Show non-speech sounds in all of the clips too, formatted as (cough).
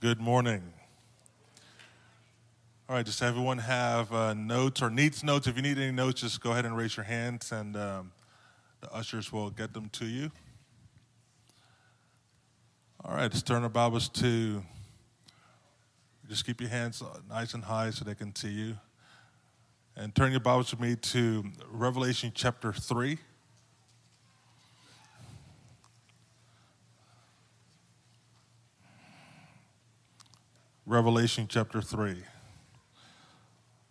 Good morning. All right, does everyone have uh, notes or needs notes? If you need any notes, just go ahead and raise your hands, and um, the ushers will get them to you. All right, let's turn our Bibles to. Just keep your hands nice and high so they can see you. And turn your Bibles with me to Revelation chapter 3. Revelation chapter 3. I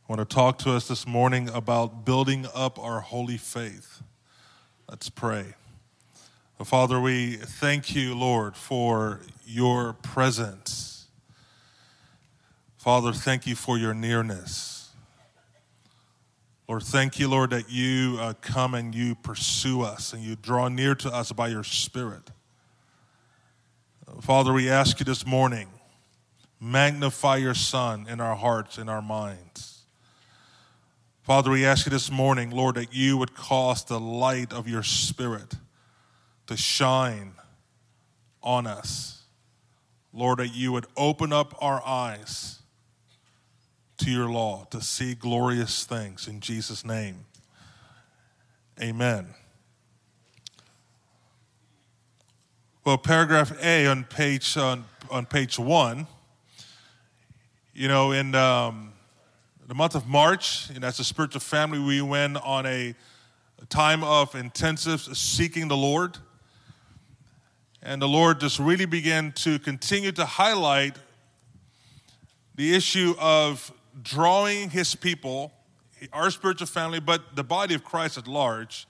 want to talk to us this morning about building up our holy faith. Let's pray. Father, we thank you, Lord, for your presence. Father, thank you for your nearness. Lord, thank you, Lord, that you uh, come and you pursue us and you draw near to us by your Spirit. Father, we ask you this morning Magnify your Son in our hearts, in our minds. Father, we ask you this morning, Lord, that you would cause the light of your Spirit to shine on us. Lord, that you would open up our eyes to your law to see glorious things. In Jesus' name, amen. Well, paragraph A on page, on, on page one you know, in um, the month of March, know, as a spiritual family, we went on a time of intensive seeking the Lord. And the Lord just really began to continue to highlight the issue of drawing his people, our spiritual family, but the body of Christ at large,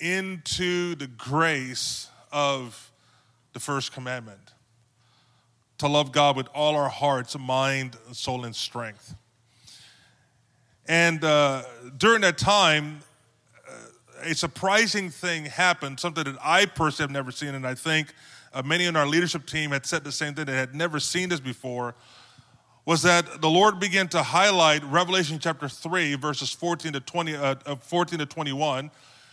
into the grace of the first commandment to love God with all our hearts, mind, soul, and strength. And uh, during that time, uh, a surprising thing happened, something that I personally have never seen, and I think uh, many in our leadership team had said the same thing, they had never seen this before, was that the Lord began to highlight Revelation chapter 3, verses 14 to, 20, uh, 14 to 21,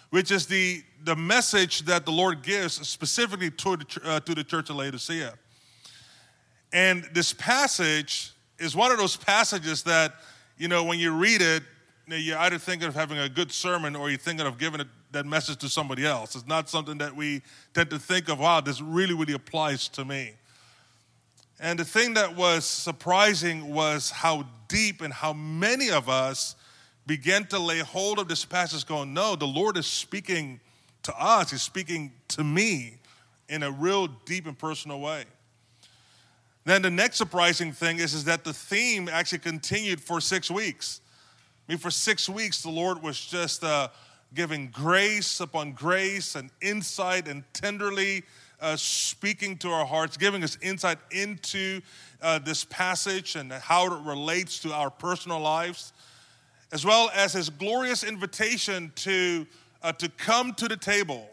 which is the, the message that the Lord gives specifically to the, uh, to the church of Laodicea. And this passage is one of those passages that, you know, when you read it, you're either thinking of having a good sermon or you're thinking of giving it, that message to somebody else. It's not something that we tend to think of, wow, this really, really applies to me. And the thing that was surprising was how deep and how many of us began to lay hold of this passage, going, no, the Lord is speaking to us, He's speaking to me in a real deep and personal way. Then the next surprising thing is, is that the theme actually continued for six weeks. I mean, for six weeks, the Lord was just uh, giving grace upon grace and insight and tenderly uh, speaking to our hearts, giving us insight into uh, this passage and how it relates to our personal lives, as well as his glorious invitation to, uh, to come to the table,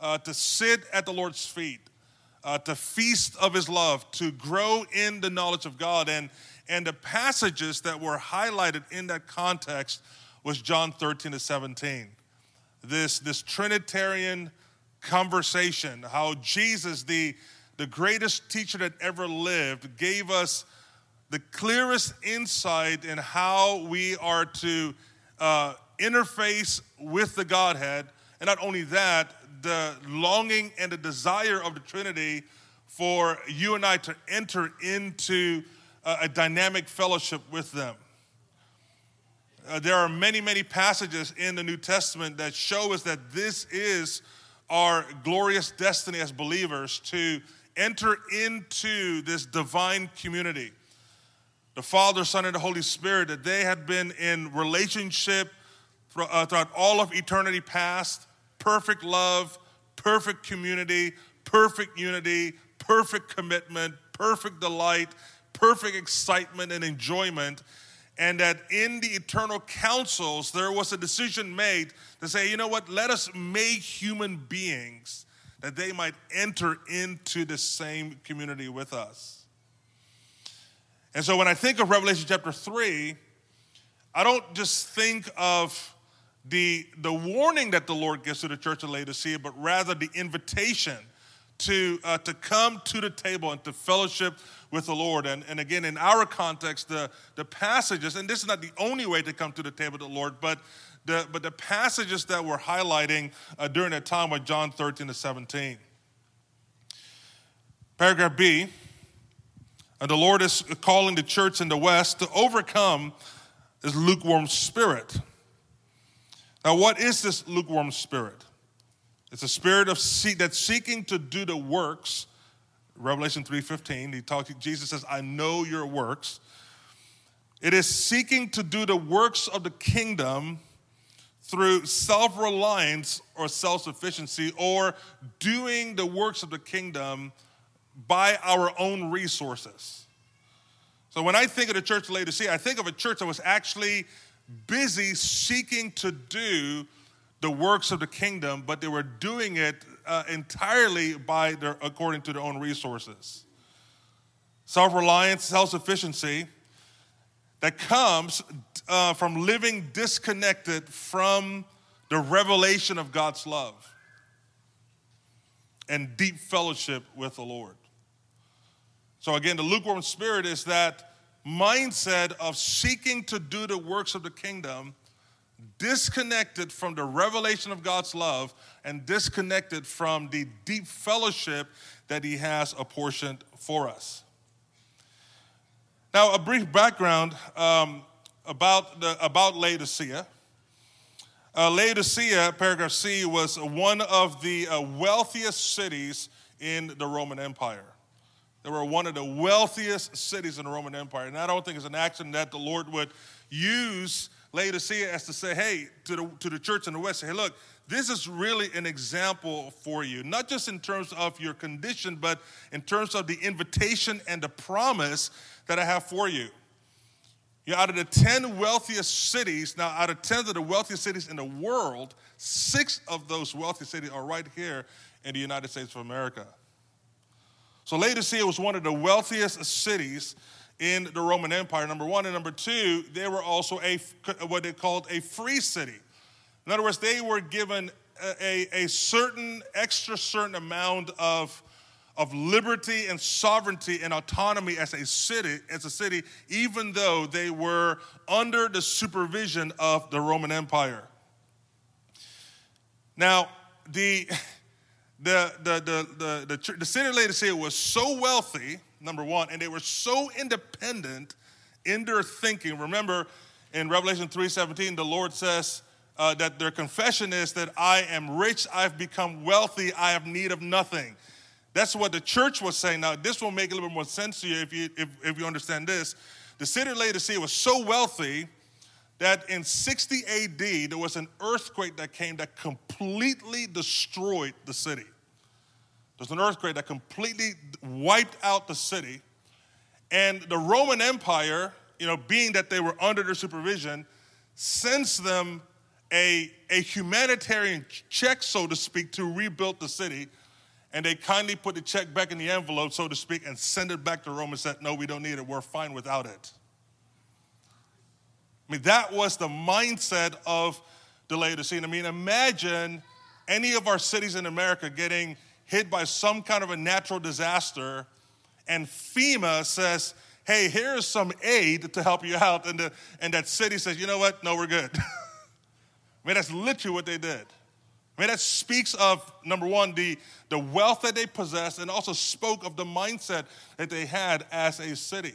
uh, to sit at the Lord's feet uh, to feast of his love, to grow in the knowledge of God. And, and the passages that were highlighted in that context was John 13 to 17. This, this Trinitarian conversation, how Jesus, the, the greatest teacher that ever lived, gave us the clearest insight in how we are to uh, interface with the Godhead. And not only that, the longing and the desire of the Trinity for you and I to enter into a, a dynamic fellowship with them. Uh, there are many, many passages in the New Testament that show us that this is our glorious destiny as believers to enter into this divine community. The Father, Son, and the Holy Spirit, that they had been in relationship uh, throughout all of eternity past, perfect love, perfect community, perfect unity, perfect commitment, perfect delight, perfect excitement and enjoyment. And that in the eternal councils, there was a decision made to say, you know what, let us make human beings that they might enter into the same community with us. And so when I think of Revelation chapter 3, I don't just think of the, the warning that the Lord gives to the church of Laodicea, but rather the invitation to, uh, to come to the table and to fellowship with the Lord. And, and again, in our context, the, the passages, and this is not the only way to come to the table of the Lord, but the, but the passages that we're highlighting uh, during that time were John 13 to 17. Paragraph B, and the Lord is calling the church in the West to overcome this lukewarm spirit. Now, what is this lukewarm spirit? It's a spirit of that's seeking to do the works. Revelation 3:15, he talks, Jesus says, I know your works. It is seeking to do the works of the kingdom through self-reliance or self-sufficiency, or doing the works of the kingdom by our own resources. So when I think of the church of Laodicea, I think of a church that was actually busy seeking to do the works of the kingdom, but they were doing it uh, entirely by their, according to their own resources. Self reliance, self sufficiency that comes uh, from living disconnected from the revelation of God's love and deep fellowship with the Lord. So, again, the lukewarm spirit is that mindset of seeking to do the works of the kingdom, disconnected from the revelation of God's love and disconnected from the deep fellowship that He has apportioned for us. Now, a brief background um, about, the, about Laodicea. Uh, Laodicea, paragraph C, was one of the uh, wealthiest cities in the Roman Empire. They were one of the wealthiest cities in the Roman Empire. And I don't think it's an accident that the Lord would use Laodicea as to say, hey, to the, to the church in the West, hey, look, this is really an example for you, not just in terms of your condition, but in terms of the invitation and the promise that I have for you. You know, out of the 10 wealthiest cities, now out of 10 of the wealthiest cities in the world, six of those wealthy cities are right here in the United States of America. So Laodicea was one of the wealthiest cities in the Roman Empire, number one. And number two, they were also a, what they called a free city. In other words, they were given a, a, certain, extra certain amount of, of liberty and sovereignty and autonomy as a city, as a city, even though they were under the supervision of the Roman Empire. Now, the (laughs) the, the, the, the, the, the city of Laodicea was so wealthy, number one, and they were so independent in their thinking. Remember, in Revelation 3.17, the Lord says uh, that their confession is that I am rich, I've become wealthy, I have need of nothing. That's what the church was saying. Now, this will make a little bit more sense to you if you, if, if you understand this. The city of Laodicea was so wealthy that in 60 AD, there was an earthquake that came that completely destroyed the city. There's an earthquake that completely wiped out the city. And the Roman Empire, you know, being that they were under their supervision, sends them a, a humanitarian check, so to speak, to rebuild the city. And they kindly put the check back in the envelope, so to speak, and send it back to Rome and said, No, we don't need it. We're fine without it. I mean, that was the mindset of the Laodicean. I mean, imagine any of our cities in America getting hit by some kind of a natural disaster, and FEMA says, hey, here's some aid to help you out. And, the, and that city says, you know what? No, we're good. (laughs) I mean, that's literally what they did. I mean, that speaks of, number one, the, the wealth that they possessed, and also spoke of the mindset that they had as a city.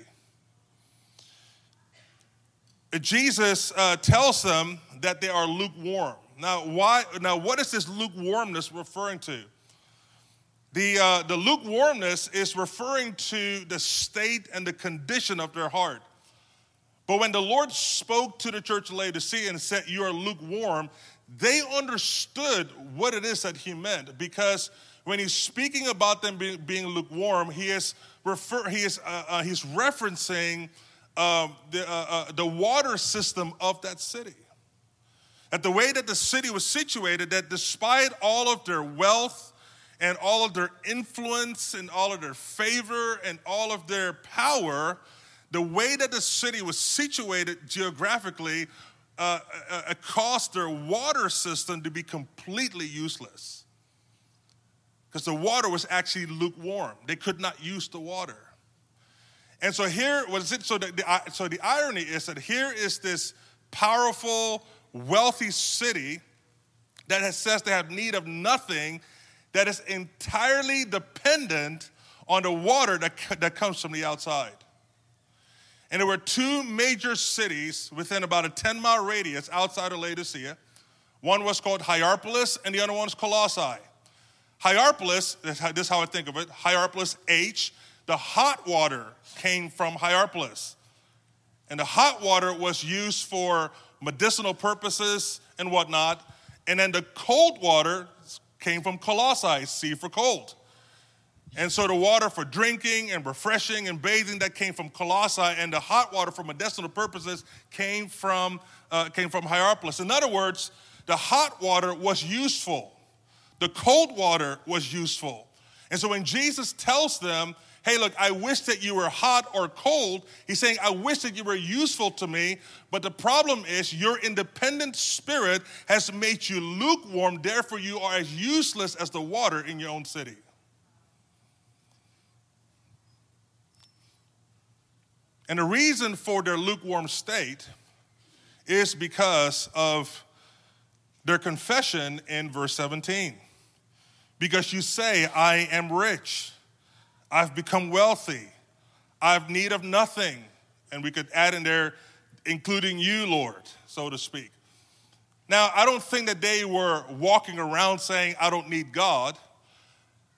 Jesus uh, tells them that they are lukewarm. Now, why? Now, what is this lukewarmness referring to? The, uh, the lukewarmness is referring to the state and the condition of their heart. But when the Lord spoke to the church of Laodicea and said, You are lukewarm, they understood what it is that he meant because when he's speaking about them being, being lukewarm, he is, refer, he is uh, uh, he's referencing um, the, uh, uh, the water system of that city. That the way that the city was situated, that despite all of their wealth and all of their influence and all of their favor and all of their power, the way that the city was situated geographically uh, uh, caused their water system to be completely useless. because the water was actually lukewarm. They could not use the water. And so here was it. So the, the, so the irony is that here is this powerful, wealthy city that has, says they have need of nothing, that is entirely dependent on the water that, that comes from the outside. And there were two major cities within about a 10 mile radius outside of Laodicea. One was called Hierapolis, and the other one was Colossae. Hierapolis, this is how I think of it Hierapolis H, the hot water came from Hierapolis. And the hot water was used for medicinal purposes and whatnot. And then the cold water came from Colossae, C for cold. And so the water for drinking and refreshing and bathing that came from Colossae, and the hot water for medicinal purposes came from, uh, came from Hierapolis. In other words, the hot water was useful, the cold water was useful. And so when Jesus tells them, hey, look, I wish that you were hot or cold. He's saying, I wish that you were useful to me. But the problem is, your independent spirit has made you lukewarm. Therefore, you are as useless as the water in your own city. And the reason for their lukewarm state is because of their confession in verse 17. Because you say, I am rich I've become wealthy. I've need of nothing. And we could add in there, including you, Lord, so to speak. Now, I don't think that they were walking around saying, I don't need God,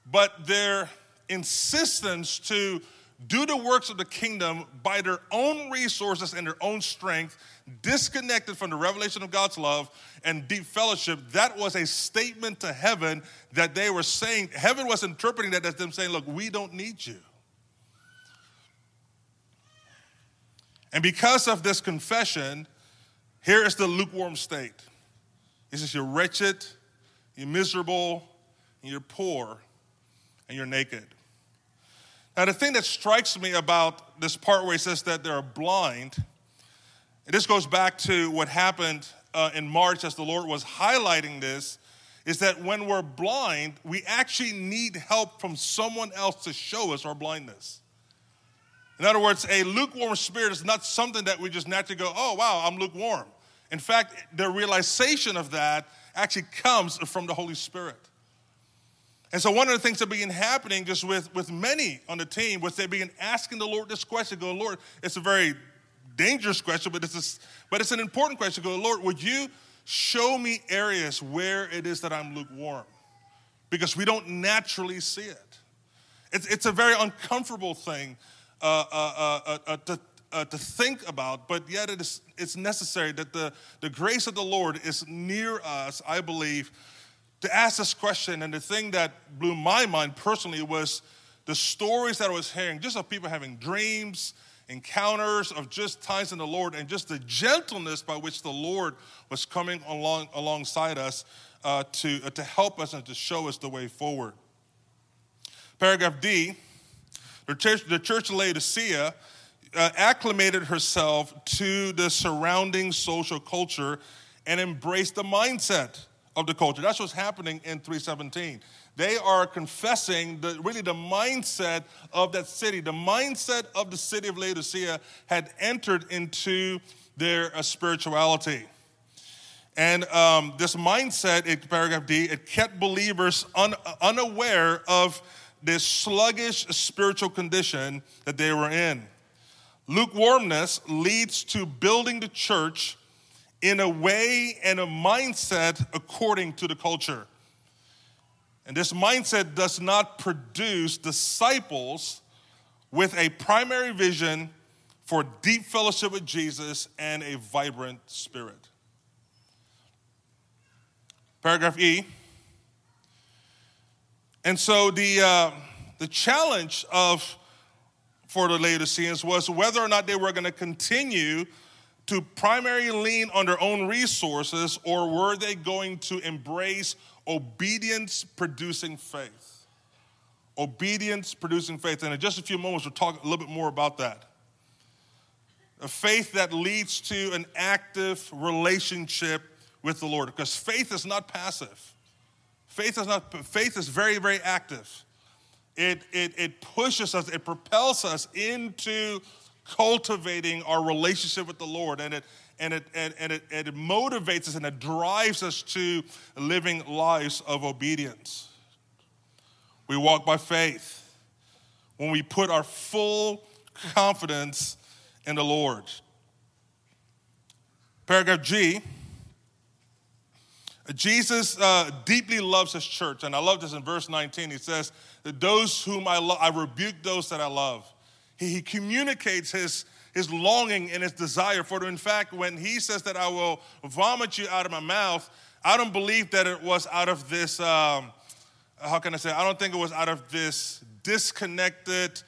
but their insistence to do the works of the kingdom by their own resources and their own strength, disconnected from the revelation of God's love and deep fellowship, that was a statement to heaven that they were saying, heaven was interpreting that as them saying, Look, we don't need you. And because of this confession, here is the lukewarm state. He says, You're wretched, you're miserable, you're poor, and you're naked. Now, the thing that strikes me about this part where he says that they're blind, and this goes back to what happened uh, in March as the Lord was highlighting this, is that when we're blind, we actually need help from someone else to show us our blindness. In other words, a lukewarm spirit is not something that we just naturally go, oh, wow, I'm lukewarm. In fact, the realization of that actually comes from the Holy Spirit. And so one of the things that began happening just with, with many on the team was they began asking the Lord this question, go, Lord, it's a very dangerous question, but it's, a, but it's an important question. Go, Lord, would you show me areas where it is that I'm lukewarm? Because we don't naturally see it. It's, it's a very uncomfortable thing uh, uh, uh, uh, uh to, uh, to think about, but yet it is, it's necessary that the, the grace of the Lord is near us, I believe, to ask this question. And the thing that blew my mind personally was the stories that I was hearing, just of people having dreams, encounters of just times in the Lord, and just the gentleness by which the Lord was coming along alongside us uh, to, uh, to help us and to show us the way forward. Paragraph D the church, the church of Laodicea uh, acclimated herself to the surrounding social culture and embraced the mindset of the culture. That's what's happening in 317. They are confessing the, really the mindset of that city. The mindset of the city of Laodicea had entered into their uh, spirituality. And um, this mindset, in paragraph D, it kept believers un, unaware of this sluggish spiritual condition that they were in. Lukewarmness leads to building the church in a way and a mindset according to the culture. And this mindset does not produce disciples with a primary vision for deep fellowship with Jesus and a vibrant spirit. Paragraph E. And so the, uh, the challenge of for the Laodiceans was whether or not they were going to continue to primarily lean on their own resources, or were they going to embrace obedience producing faith? Obedience producing faith. And in just a few moments, we'll talk a little bit more about that. A faith that leads to an active relationship with the Lord, because faith is not passive. Faith is not, faith is very, very active. It, it, it pushes us, it propels us into cultivating our relationship with the Lord. And it, and it, and, and it, and it motivates us and it drives us to living lives of obedience. We walk by faith when we put our full confidence in the Lord. Paragraph G Jesus uh, deeply loves his church. And I love this in verse 19. He says, Those whom I love, I rebuke those that I love. He, he communicates his, his longing and his desire for them. In fact, when he says that I will vomit you out of my mouth, I don't believe that it was out of this, um, how can I say, I don't think it was out of this disconnected,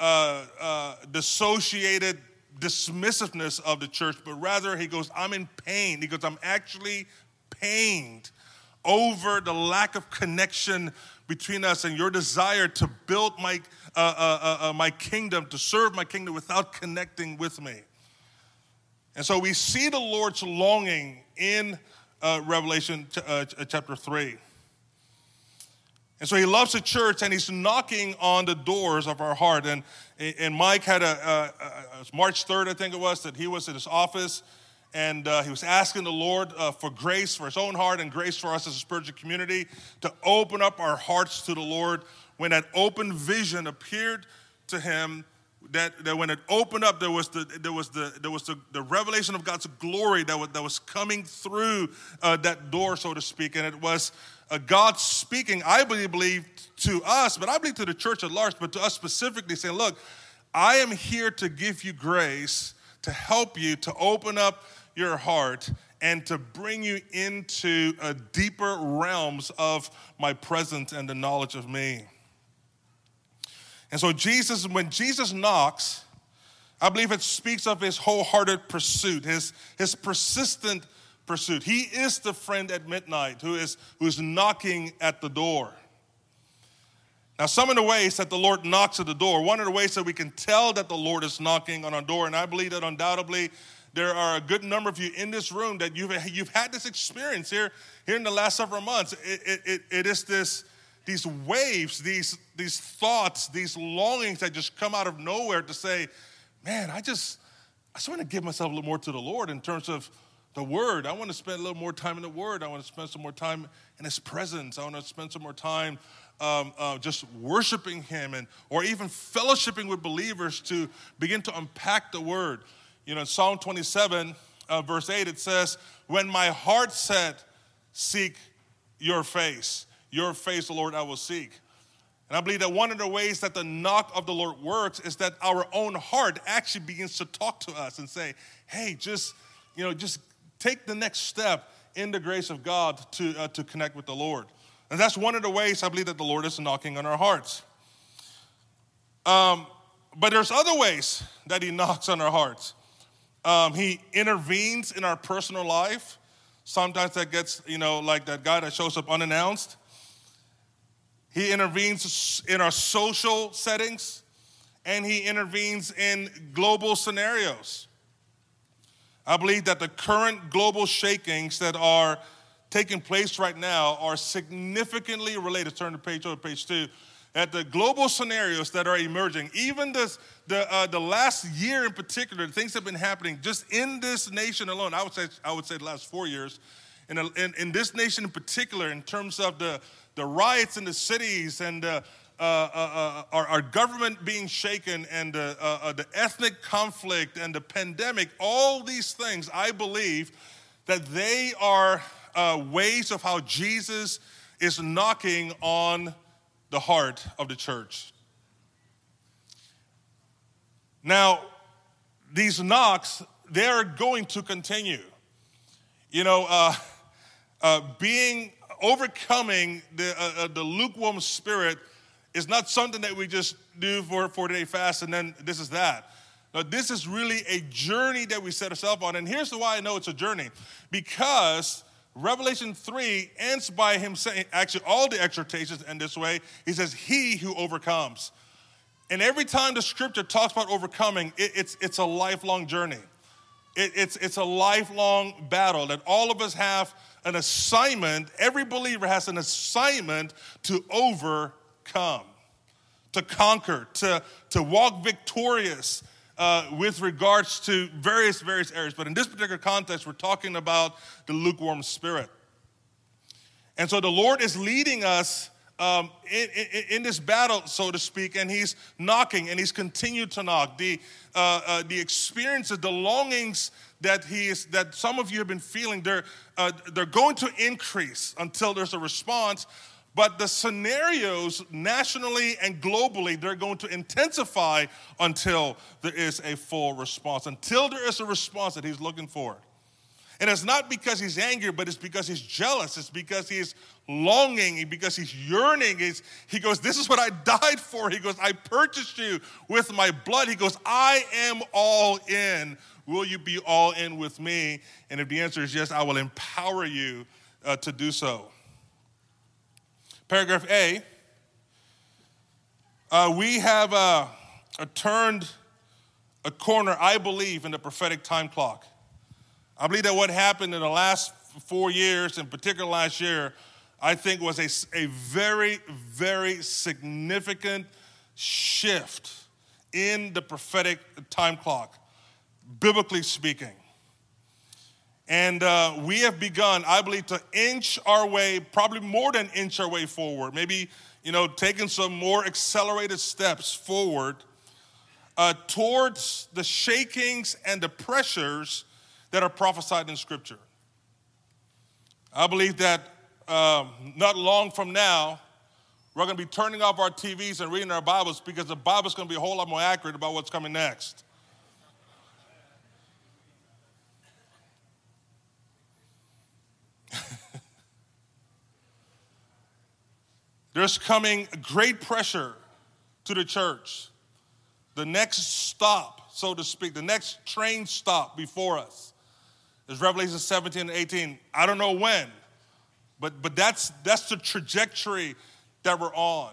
uh, uh, dissociated dismissiveness of the church, but rather he goes, I'm in pain. He goes, I'm actually pained over the lack of connection between us and your desire to build my, uh, uh, uh, uh, my kingdom, to serve my kingdom without connecting with me. And so we see the Lord's longing in uh, Revelation uh, chapter 3. And so he loves the church and he's knocking on the doors of our heart. And, and Mike had a, a, a March 3rd, I think it was, that he was in his office and uh, he was asking the Lord uh, for grace for his own heart and grace for us as a spiritual community to open up our hearts to the Lord. When that open vision appeared to him, that, that when it opened up, there was the there was the there was the, the revelation of God's glory that was, that was coming through uh, that door, so to speak, and it was uh, God speaking. I believe, believe to us, but I believe to the church at large, but to us specifically, saying, "Look, I am here to give you grace." To help you to open up your heart and to bring you into a deeper realms of my presence and the knowledge of me. And so, Jesus, when Jesus knocks, I believe it speaks of his wholehearted pursuit, his, his persistent pursuit. He is the friend at midnight who is, who is knocking at the door. Now, some of the ways that the Lord knocks at the door, one of the ways that we can tell that the Lord is knocking on our door, and I believe that undoubtedly there are a good number of you in this room that you've, you've had this experience here, here in the last several months. It, it, it is this, these waves, these, these thoughts, these longings that just come out of nowhere to say, man, I just, I just want to give myself a little more to the Lord in terms of the Word. I want to spend a little more time in the Word. I want to spend some more time in His presence. I want to spend some more time um, uh, just worshiping Him and, or even fellowshipping with believers to begin to unpack the Word. You know, Psalm 27, uh, verse 8, it says, When my heart said, Seek your face, your face, the Lord, I will seek. And I believe that one of the ways that the knock of the Lord works is that our own heart actually begins to talk to us and say, Hey, just, you know, just take the next step in the grace of God to, uh, to connect with the Lord. And that's one of the ways I believe that the Lord is knocking on our hearts. Um, but there's other ways that He (laughs) knocks on our hearts. Um, he intervenes in our personal life. Sometimes that gets, you know, like that guy that shows up unannounced. He intervenes in our social settings and he intervenes in global scenarios. I believe that the current global shakings that are taking place right now are significantly related. Turn the page over, page two at the global scenarios that are emerging, even this, the, uh, the last year in particular, things have been happening just in this nation alone. I would say, I would say the last four years. In, a, in, in this nation in particular, in terms of the, the riots in the cities and uh, uh, uh, uh, our, our, government being shaken and uh, the ethnic conflict and the pandemic, all these things, I believe that they are ways of how Jesus is knocking on the heart of the church. Now, these knocks, they're going to continue. You know, uh, uh, being, overcoming the, uh, uh the lukewarm spirit is not something that we just do for 40 day fast and then this is that. No, this is really a journey that we set ourselves on. And here's why I know it's a journey because Revelation 3 ends by him saying, actually, all the exhortations end this way. He says, He who overcomes. And every time the scripture talks about overcoming, it, it's, it's a lifelong journey. It, it's, it's a lifelong battle that all of us have an assignment. Every believer has an assignment to overcome, to conquer, to, to walk victorious uh, with regards to various, various areas. But in this particular context, we're talking about the lukewarm spirit. And so the Lord is leading us um, in, in, in, this battle, so to speak, and He's knocking and He's continued to knock. The, uh, uh, the experiences, the longings that He is, that some of you have been feeling, they're, uh, they're going to increase until there's a response. But the scenarios nationally and globally, they're going to intensify until there is a full response, until there is a response that He's looking for. And it's not because he's angry, but it's because he's jealous. It's because he's longing, because he's yearning. He's, he goes, This is what I died for. He goes, I purchased you with my blood. He goes, I am all in. Will you be all in with me? And if the answer is yes, I will empower you uh, to do so. Paragraph A uh, we have uh, turned a corner, I believe, in the prophetic time clock. I believe that what happened in the last four years, in particular last year, I think was a, a very, very significant shift in the prophetic time clock, biblically speaking. And uh, we have begun, I believe, to inch our way, probably more than inch our way forward, maybe, you know, taking some more accelerated steps forward uh, towards the shakings and the pressures that are prophesied in Scripture. I believe that um, not long from now, we're going to be turning off our TVs and reading our Bibles because the Bible's going to be a whole lot more accurate about what's coming next. (laughs) There's coming great pressure to the church. The next stop, so to speak, the next train stop before us is Revelation 17 and 18. I don't know when, but, but that's, that's the trajectory that we're on.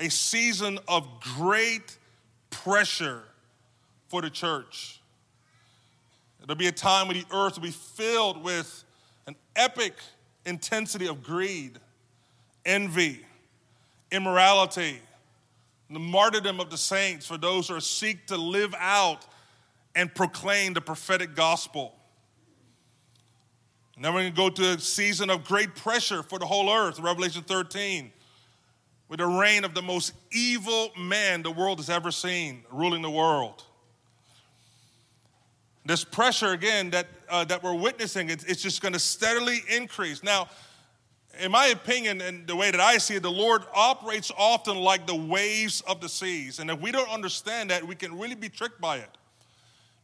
A season of great pressure for the church. There'll be a time when the earth will be filled with epic intensity of greed, envy, immorality, the martyrdom of the saints for those who seek to live out and proclaim the prophetic gospel. And then we're going to go to a season of great pressure for the whole earth, Revelation 13, with the reign of the most evil man the world has ever seen ruling the world. This pressure, again, that, uh, that we're witnessing, it's, it's just going to steadily increase. Now, in my opinion, and the way that I see it, the Lord operates often like the waves of the seas. And if we don't understand that, we can really be tricked by it.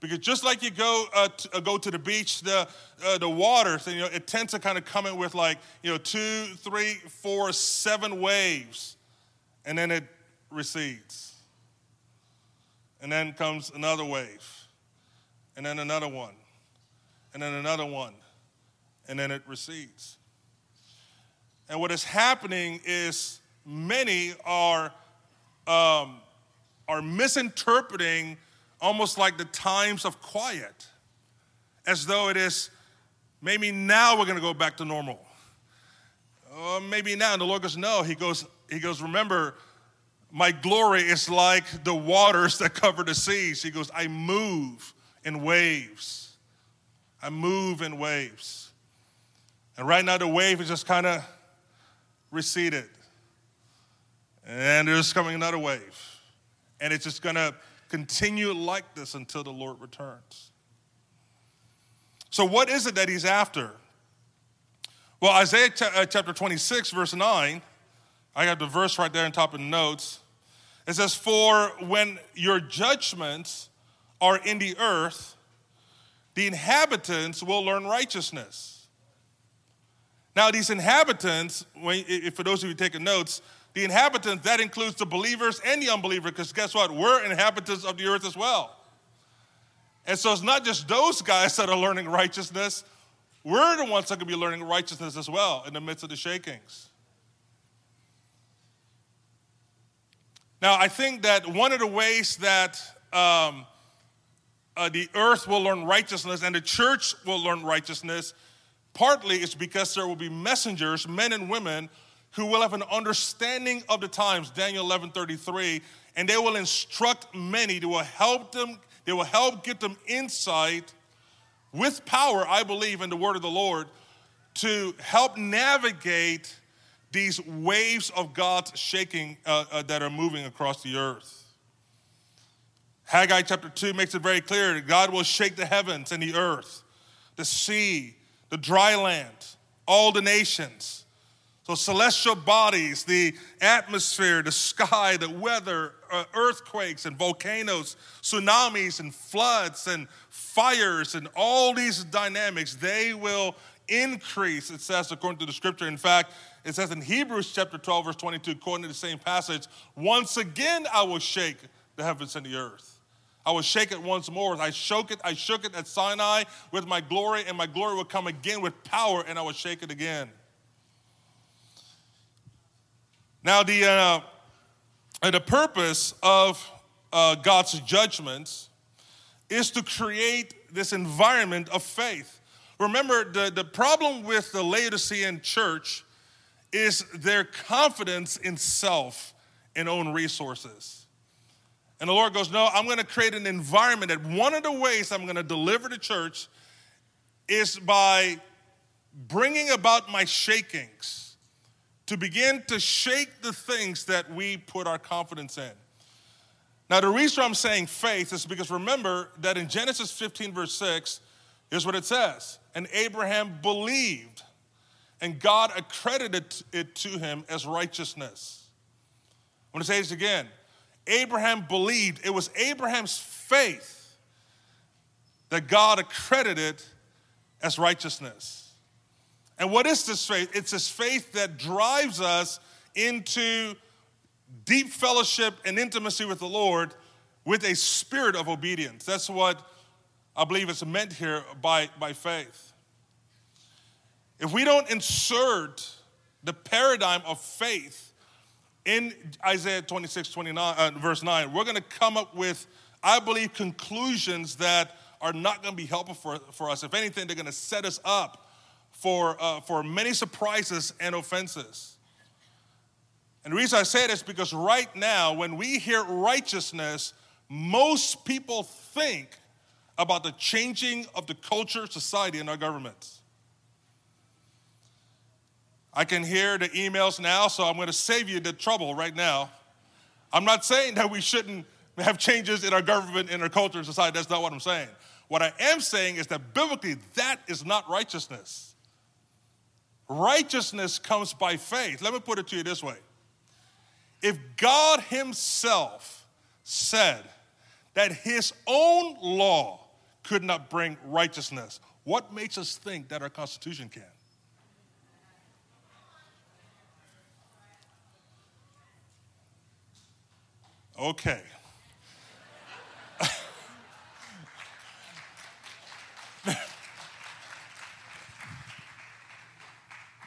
Because just like you go uh, to, uh, go to the beach, the uh, the water, so, you know, it tends to kind of come in with like you know two, three, four, seven waves, and then it recedes. And then comes another wave, and then another one, and then another one, and then it recedes. And what is happening is many are um, are misinterpreting almost like the times of quiet, as though it is maybe now we're going to go back to normal. Or maybe now. And the Lord goes, No. He goes, He goes, Remember, my glory is like the waters that cover the seas. He goes, I move in waves. I move in waves. And right now, the wave is just kind of receded. And there's coming another wave. And it's just going to continue like this until the Lord returns. So, what is it that he's after? Well, Isaiah uh, chapter 26, verse 9, I got the verse right there on top of the notes. It says, For when your judgments are in the earth, the inhabitants will learn righteousness. Now, these inhabitants, for those of you taking notes, the inhabitants, that includes the believers and the unbelievers, because guess what? We're inhabitants of the earth as well. And so it's not just those guys that are learning righteousness, we're the ones that can be learning righteousness as well in the midst of the shakings. Now, I think that one of the ways that um, uh, the earth will learn righteousness and the church will learn righteousness, partly it's because there will be messengers, men and women, who will have an understanding of the times, Daniel 11 33, and they will instruct many. They will help them, they will help get them insight with power, I believe, in the word of the Lord to help navigate these waves of God's shaking uh, uh, that are moving across the earth. Haggai chapter 2 makes it very clear that God will shake the heavens and the earth, the sea, the dry land, all the nations. So, celestial bodies, the atmosphere, the sky, the weather, uh, earthquakes and volcanoes, tsunamis and floods and fires, and all these dynamics, they will increase, it says, according to the scripture. In fact, it says in Hebrews chapter 12, verse 22, according to the same passage, once again I will shake the heavens and the earth. I will shake it once more. I shook it, I shook it at Sinai with my glory, and my glory will come again with power, and I will shake it again. Now, the, uh, the purpose of uh, God's judgments is to create this environment of faith. Remember, the, the problem with the Laodicean church is their confidence in self and own resources. And the Lord goes, No, I'm going to create an environment that one of the ways I'm going to deliver the church is by bringing about my shakings to begin to shake the things that we put our confidence in. Now, the reason I'm saying faith is because remember that in Genesis 15, verse 6, here's what it says And Abraham believed, and God accredited it to him as righteousness. I'm to say this again. Abraham believed. It was Abraham's faith that God accredited as righteousness. And what is this faith? It's this faith that drives us into deep fellowship and intimacy with the Lord with a spirit of obedience. That's what I believe is meant here by, by faith. If we don't insert the paradigm of faith in Isaiah 26, 29, uh, verse 9, we're going to come up with, I believe, conclusions that are not going to be helpful for, for us. If anything, they're going to set us up for, uh, for many surprises and offenses. And the reason I say this is because right now, when we hear righteousness, most people think about the changing of the culture, society, and our governments. I can hear the emails now, so I'm going to save you the trouble right now. I'm not saying that we shouldn't have changes in our government, in our culture, and society. That's not what I'm saying. What I am saying is that biblically, that is not righteousness. Righteousness comes by faith. Let me put it to you this way if God Himself said that His own law could not bring righteousness, what makes us think that our Constitution can? Okay.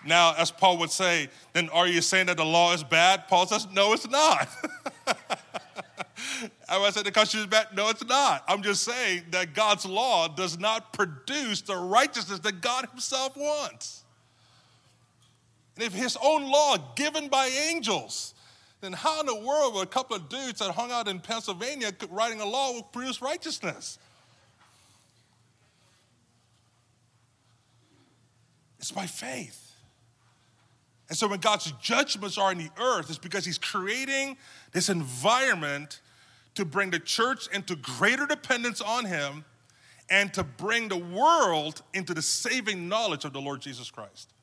now, as Paul would say, then are you saying that the law is bad? Paul says, no, it's not. (laughs) I said the Constitution is bad? No, it's not. I'm just saying that God's law does not produce the righteousness that God Himself wants. And if His own law, given by angels, then how in the world would a couple of dudes that hung out in Pennsylvania writing a law produce righteousness? It's by faith. And so when God's judgments are in the earth, it's because He's creating this environment to bring the church into greater dependence on Him and to bring the world into the saving knowledge of the Lord Jesus Christ.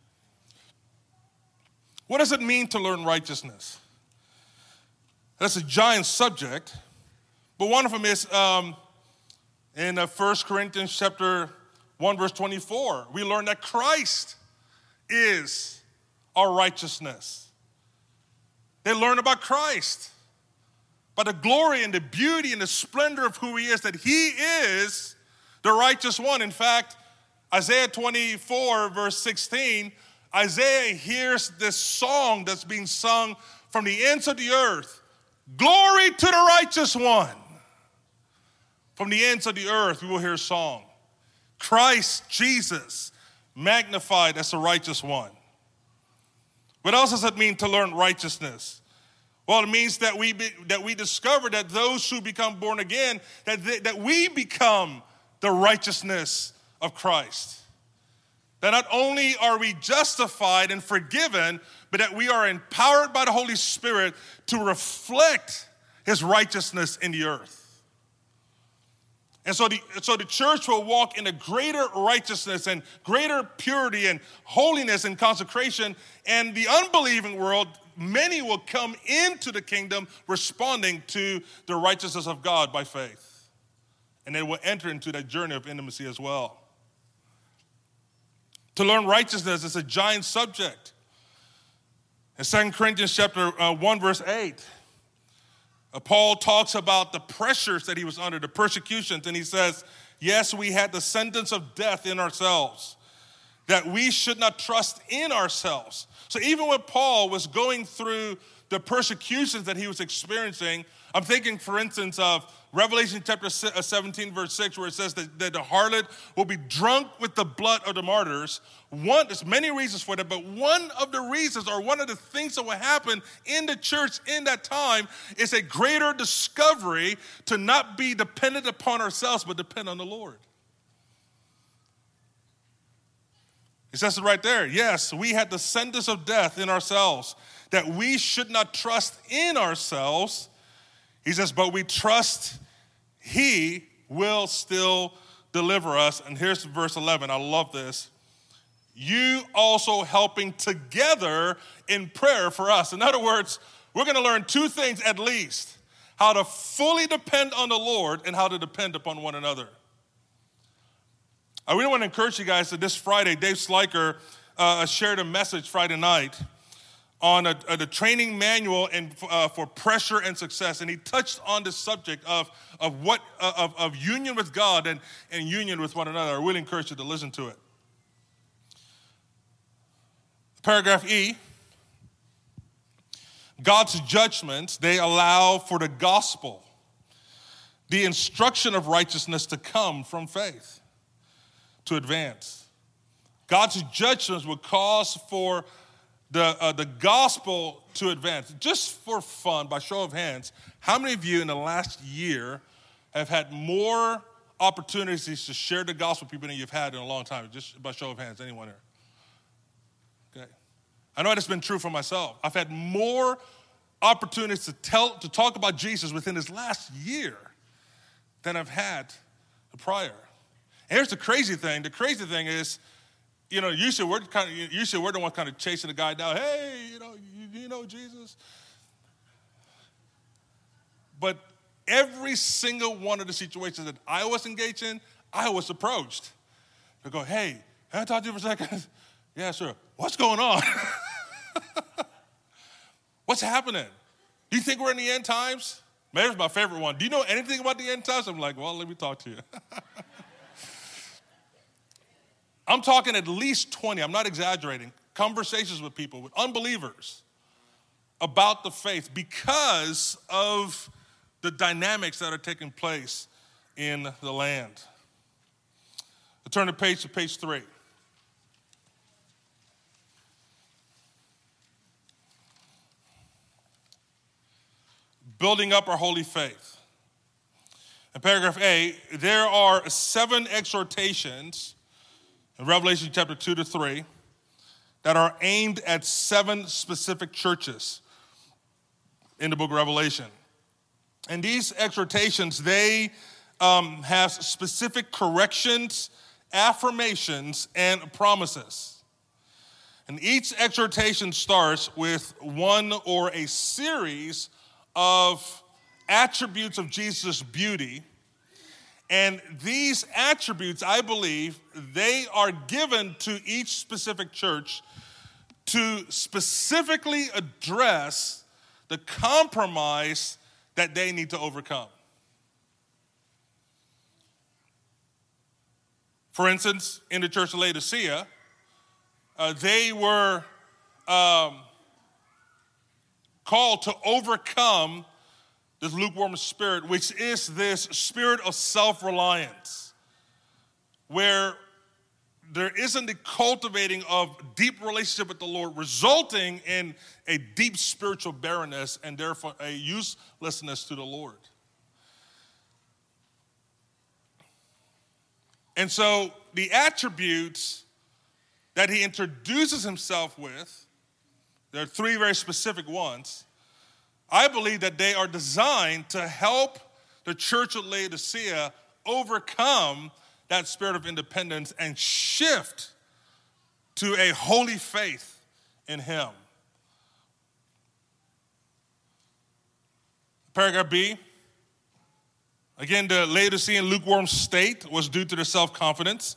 What does it mean to learn righteousness? That's a giant subject, but one of them is um, in uh, 1 Corinthians chapter 1, verse 24. We learn that Christ is our righteousness. They learn about Christ, by the glory and the beauty and the splendor of who He is, that He is the righteous one. In fact, Isaiah 24, verse 16, Isaiah hears this song that's being sung from the ends of the earth Glory to the righteous one. From the ends of the earth, we will hear a song. Christ Jesus, magnified as the righteous one. What else does it mean to learn righteousness? Well, it means that we, be, that we discover that those who become born again, that, they, that we become the righteousness of Christ. That not only are we justified and forgiven, but that we are empowered by the Holy Spirit to reflect his righteousness in the earth. And so the, so the church will walk in a greater righteousness and greater purity and holiness and consecration. And the unbelieving world, many will come into the kingdom responding to the righteousness of God by faith. And they will enter into that journey of intimacy as well. To learn righteousness is a giant subject. In 2 Corinthians chapter uh, 1, verse 8, uh, Paul talks about the pressures that he was under, the persecutions, and he says, Yes, we had the sentence of death in ourselves, that we should not trust in ourselves. So even when Paul was going through the persecutions that he was experiencing, I'm thinking, for instance, of Revelation chapter uh, 17, verse 6, where it says that, that the harlot will be drunk with the blood of the martyrs. One, there's many reasons for that, but one of the reasons or one of the things that will happen in the church in that time is a greater discovery to not be dependent upon ourselves, but depend on the Lord. It says it right there. Yes, we had the sentence of death in ourselves, that we should not trust in ourselves. He says, but we trust he will still deliver us. And here's verse 11. I love this. You also helping together in prayer for us. In other words, we're going to learn two things at least how to fully depend on the Lord and how to depend upon one another. I really want to encourage you guys that this Friday, Dave Sliker uh, shared a message Friday night on a, a, the training manual uh, for pressure and success. And he touched on the subject of, of, what, uh, of, of union with God and, and union with one another. I really encourage you to listen to it. Paragraph E God's judgments, they allow for the gospel, the instruction of righteousness to come from faith, to advance. God's judgments would cause for the, uh, the gospel to advance. Just for fun, by show of hands, how many of you in the last year have had more opportunities to share the gospel with people than you've had in a long time? Just by show of hands, anyone here? Okay. I know that's been true for myself. I've had more opportunities to tell to talk about Jesus within this last year than I've had prior. Here's the crazy thing. The crazy thing is you know, usually we're kind of, usually we're the one kind of chasing the guy down. Hey, you know, you, you know Jesus. But every single one of the situations that I was engaged in, I was approached. They go, hey, can I talk to you for a second? (laughs) yeah, sure. What's going on? (laughs) What's happening? Do you think we're in the end times? Mary's my favorite one. Do you know anything about the end times? I'm like, well, let me talk to you. (laughs) I'm talking at least 20, I'm not exaggerating, conversations with people, with unbelievers about the faith because of the dynamics that are taking place in the land. I turn the page to page three. Building up our holy faith. In paragraph A, there are seven exhortations in Revelation chapter 2 to 3 that are aimed at seven specific churches in the book of Revelation. And these exhortations, they um, have specific corrections, affirmations, and promises. And each exhortation starts with one or a series of attributes of Jesus' beauty and these attributes, I believe, they are given to each specific church to specifically address the compromise that they need to overcome. For instance, in the church of Laodicea, uh, they were um, called to overcome this lukewarm spirit, which is this spirit of self reliance, where there isn't the cultivating of deep relationship with the Lord, resulting in a deep spiritual barrenness and therefore a uselessness to the Lord. And so the attributes that he introduces himself with, there are three very specific ones. I believe that they are designed to help the church of Laodicea overcome that spirit of independence and shift to a holy faith in him. Paragraph B. Again, the Laodicean lukewarm state was due to their self confidence.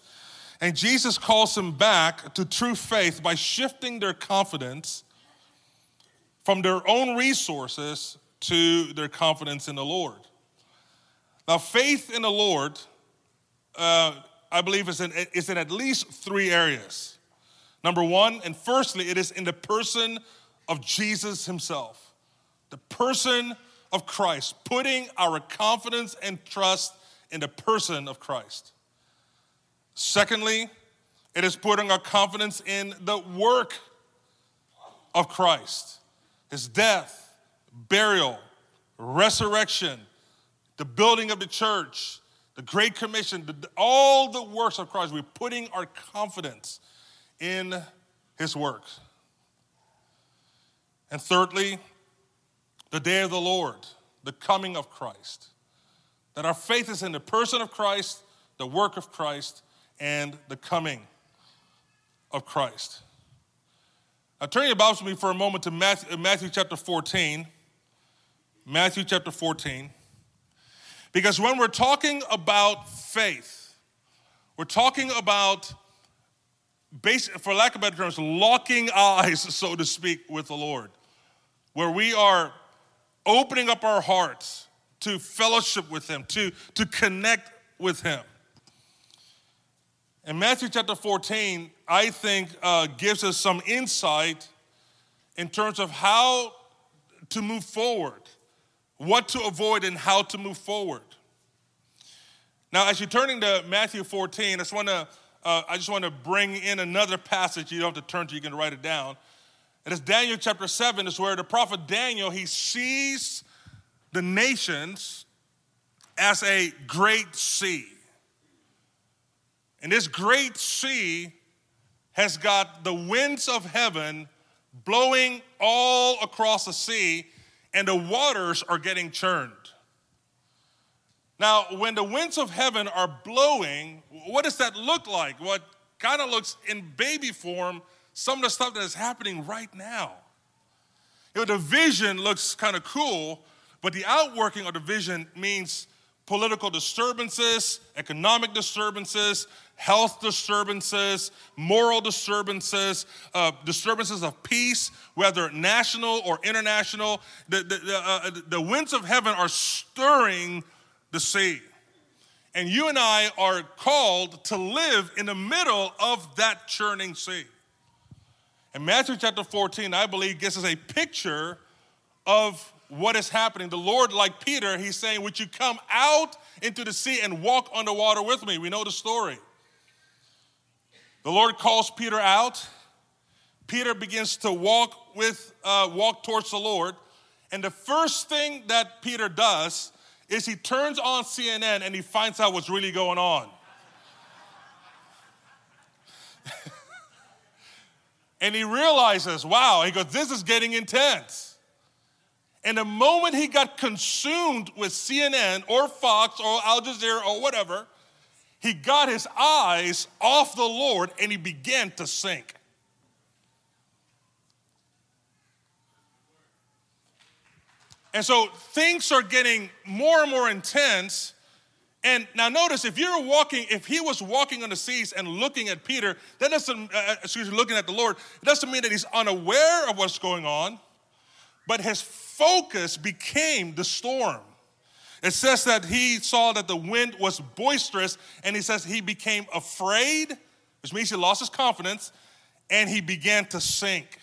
And Jesus calls them back to true faith by shifting their confidence from their own resources to their confidence in the Lord. Now, faith in the Lord, uh, I believe, is in, is in at least three areas. Number one, and firstly, it is in the person of Jesus himself. The person of Christ, putting our confidence and trust in the person of Christ. Secondly, it is putting our confidence in the work of Christ, his death, burial, resurrection, the building of the church, the Great Commission, the, all the works of Christ. We're putting our confidence in his work. And thirdly, the day of the Lord, the coming of Christ. That our faith is in the person of Christ, the work of Christ, and the coming of Christ. Now, turn your Bibles with me for a moment to Matthew, uh, Matthew chapter 14. Matthew chapter 14. Because when we're talking about faith, we're talking about, for lack of better terms, locking (laughs) eyes, so to speak, with the Lord, where we are opening up our hearts to fellowship with Him, to, to connect with Him. And Matthew chapter 14, I think, uh, gives us some insight in terms of how to move forward, what to avoid, and how to move forward. Now, as you're turning to Matthew 14, I just want to uh, I just want to bring in another passage. You don't have to turn to; you can write it down. It is Daniel chapter 7, is where the prophet Daniel, he sees the nations as a great sea. And this great sea has got the winds of heaven blowing all across the sea, and the waters are getting churned. Now, when the winds of heaven are blowing, what does that look like? What kind of looks in baby form some of the stuff that is happening right now. You know, the vision looks kind of cool, but the outworking of the vision means political disturbances, economic disturbances, health disturbances, moral disturbances, uh, disturbances of peace, whether national or international. The, the, uh, the winds of heaven are stirring the sea. And you and I are called to live in the middle of that churning sea. And Matthew chapter 14, I believe, gives us a picture of what is happening. The Lord, like Peter, he's saying, Would you come out into the sea and walk on the water with me? We know the story. The Lord calls Peter out. Peter begins to walk with uh, walk towards the Lord, and the first thing that Peter does is he turns on CNN and he finds out what's really going on. (laughs) And he realizes, wow, he goes, this is getting intense. And the moment he got consumed with CNN or Fox or Al Jazeera or whatever, he got his eyes off the Lord and he began to sink. And so things are getting more and more intense and now notice if you're walking, if he was walking on the seas and looking at Peter, that doesn't, uh, excuse me, looking at the Lord, it doesn't mean that he's unaware of what's going on, but his focus became the storm. It says that he saw that the wind was boisterous, and he says he became afraid, which means he lost his confidence, and he began to sink.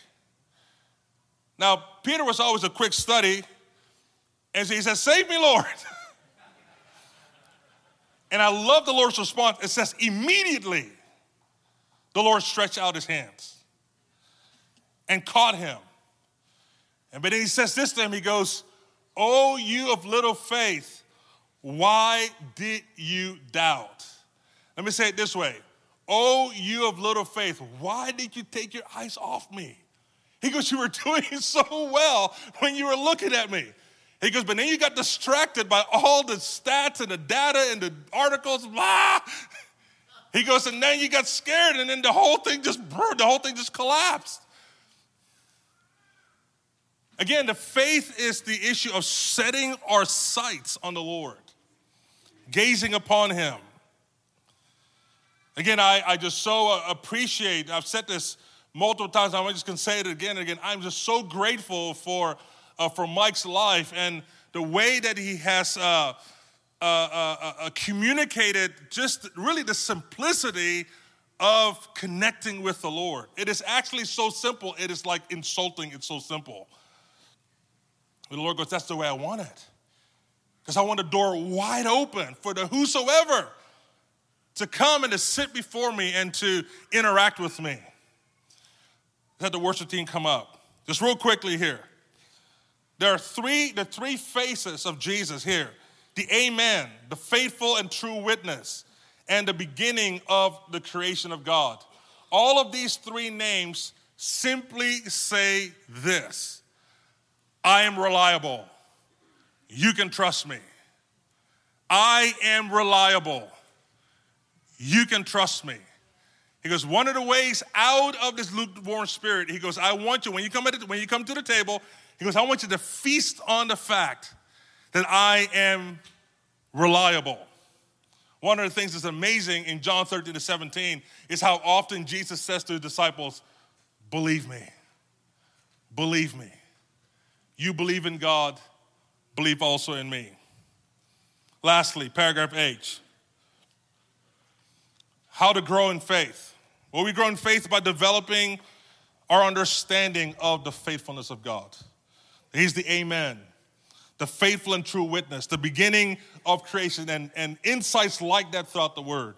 Now, Peter was always a quick study, And so he says, Save me, Lord. (laughs) and I love the Lord's response. It says, Immediately the Lord stretched out his hands and caught him. And but then he says this to him, he goes, Oh, you of little faith, why did you doubt? Let me say it this way. Oh, you of little faith, why did you take your eyes off me? He goes, You were (laughs) doing so well when you were looking at me. He goes, But then you got distracted by all the stats and the data and the articles, blah. (laughs) He goes, And then you got scared, and then the whole thing just the whole thing just collapsed. Again, the faith is the issue of setting our sights on the Lord, gazing upon Him. Again, I, I just so uh, appreciate, I've said this multiple times, I'm just gonna say it again and again. I'm just so grateful for, uh, for Mike's life and the way that he has uh, uh, uh, uh communicated just really the simplicity of connecting with the Lord. It is actually so simple, it is like insulting, it's so simple. The Lord goes, That's the way I want it. Because I want the door wide open for the whosoever to come and to sit before me and to interact with me. Let the worship team come up. Just real quickly here. There are three, the three faces of Jesus here the Amen, the faithful and true witness, and the beginning of the creation of God. All of these three names simply say this I am reliable. You can trust me. I am reliable. You can trust me. He goes, one of the ways out of this lukewarm spirit, he goes, I want you, when you come, at when you come to the table, he goes, I want you to feast on the fact that I am reliable. One of the things that's amazing in John 13 to 17 is how often Jesus says to his disciples, Believe me. Believe me. You believe in God, believe also in me. Lastly, paragraph H. How to grow in faith. Well, we grow in faith by developing our understanding of the faithfulness of God. He's the Amen, the faithful and true witness, the beginning of creation, and, and insights like that throughout the Word.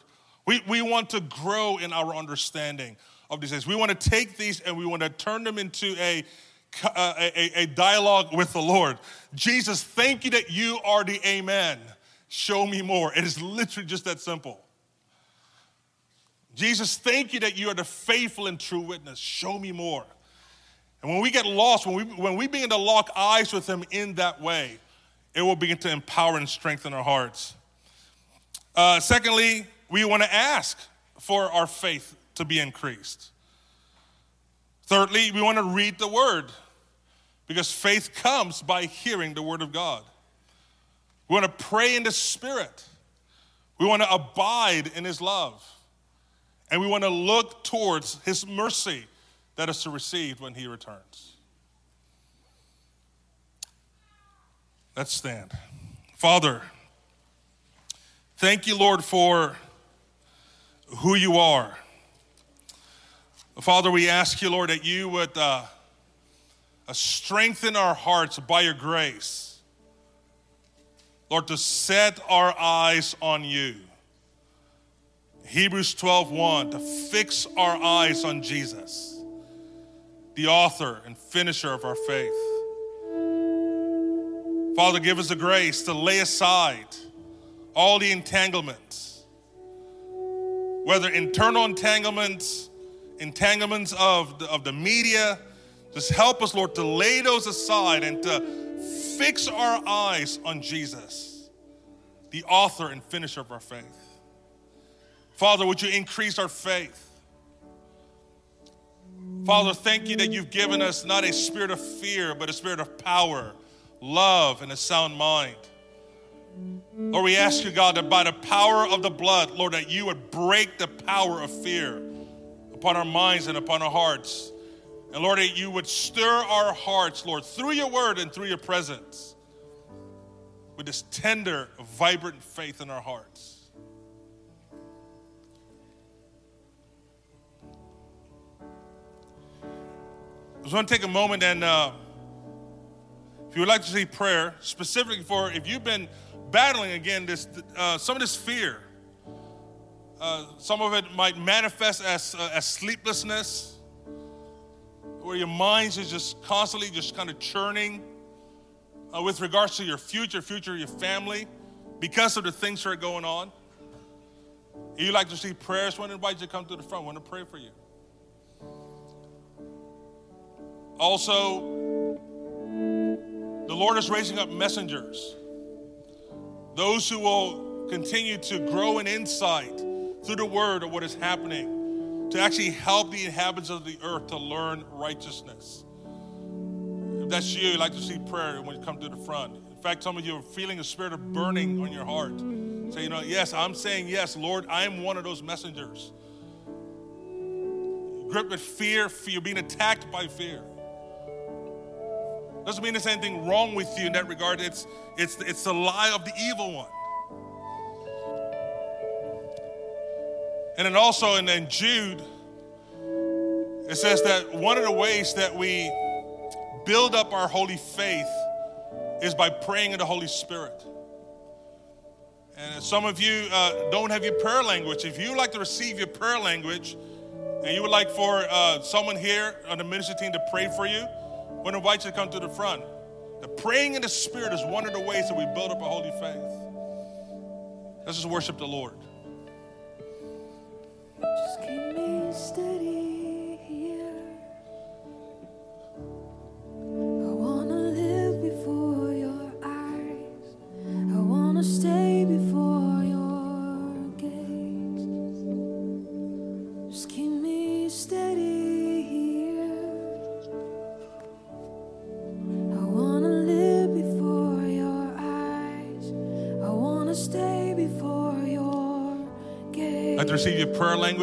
We, we want to grow in our understanding of these things. We want to take these and we want to turn them into a a, a, dialogue with the Lord. Jesus, thank you that you are the Amen. Show me more. It is literally just that simple. Jesus, thank you that you are the faithful and true witness. Show me more. And when we get lost, when we, when we begin to lock eyes with Him in that way, it will begin to empower and strengthen our hearts. Uh, secondly, we want to ask for our faith to be increased. Thirdly, we want to read the word because faith comes by hearing the word of God. We want to pray in the spirit. We want to abide in his love. And we want to look towards his mercy that is to receive when he returns. Let's stand. Father, thank you, Lord, for who you are. Father, we ask you, Lord, that you would uh, strengthen our hearts by your grace. Lord, to set our eyes on you. Hebrews 12 1, to fix our eyes on Jesus, the author and finisher of our faith. Father, give us the grace to lay aside all the entanglements, whether internal entanglements entanglements of the, of the media. Just help us, Lord, to lay those aside and to fix our eyes on Jesus, the author and finisher of our faith. Father, would you increase our faith? Father, thank you that you've given us not a spirit of fear, but a spirit of power, love, and a sound mind. Lord, we ask you, God, that by the power of the blood, Lord, that you would break the power of fear upon our minds and upon our hearts. And Lord, that you would stir our hearts, Lord, through your word and through your presence with this tender, vibrant faith in our hearts. I just want to take a moment and uh, if you would like to see prayer, specifically for if you've been battling again this uh, some of this fear, uh, some of it might manifest as uh, as sleeplessness, where your minds is just constantly just kind of churning uh, with regards to your future, future your family, because of the things that are going on. If you like to see prayers, I want to invite you to come to the front. I want to pray for you. Also, the Lord is raising up messengers, those who will continue to grow in insight through the word of what is happening, to actually help the inhabitants of the earth to learn righteousness. If that's you, you'd like to see prayer when you come to the front. In fact, some of you are feeling a spirit of burning on your heart. Say, you know, yes, I'm saying yes, Lord, I am one of those messengers. Gripped with fear, fear, being attacked by fear. Doesn't mean there's anything wrong with you in that regard. It's, it's, it's the lie of the evil one. And then also in, in Jude, it says that one of the ways that we build up our holy faith is by praying in the Holy Spirit. And some of you uh, don't have your prayer language. If you like to receive your prayer language, and you would like for uh, someone here on the ministry team to pray for you, to invite you to come to the front. The praying in the Spirit is one of the ways that we build up a holy faith. Let's just worship the Lord.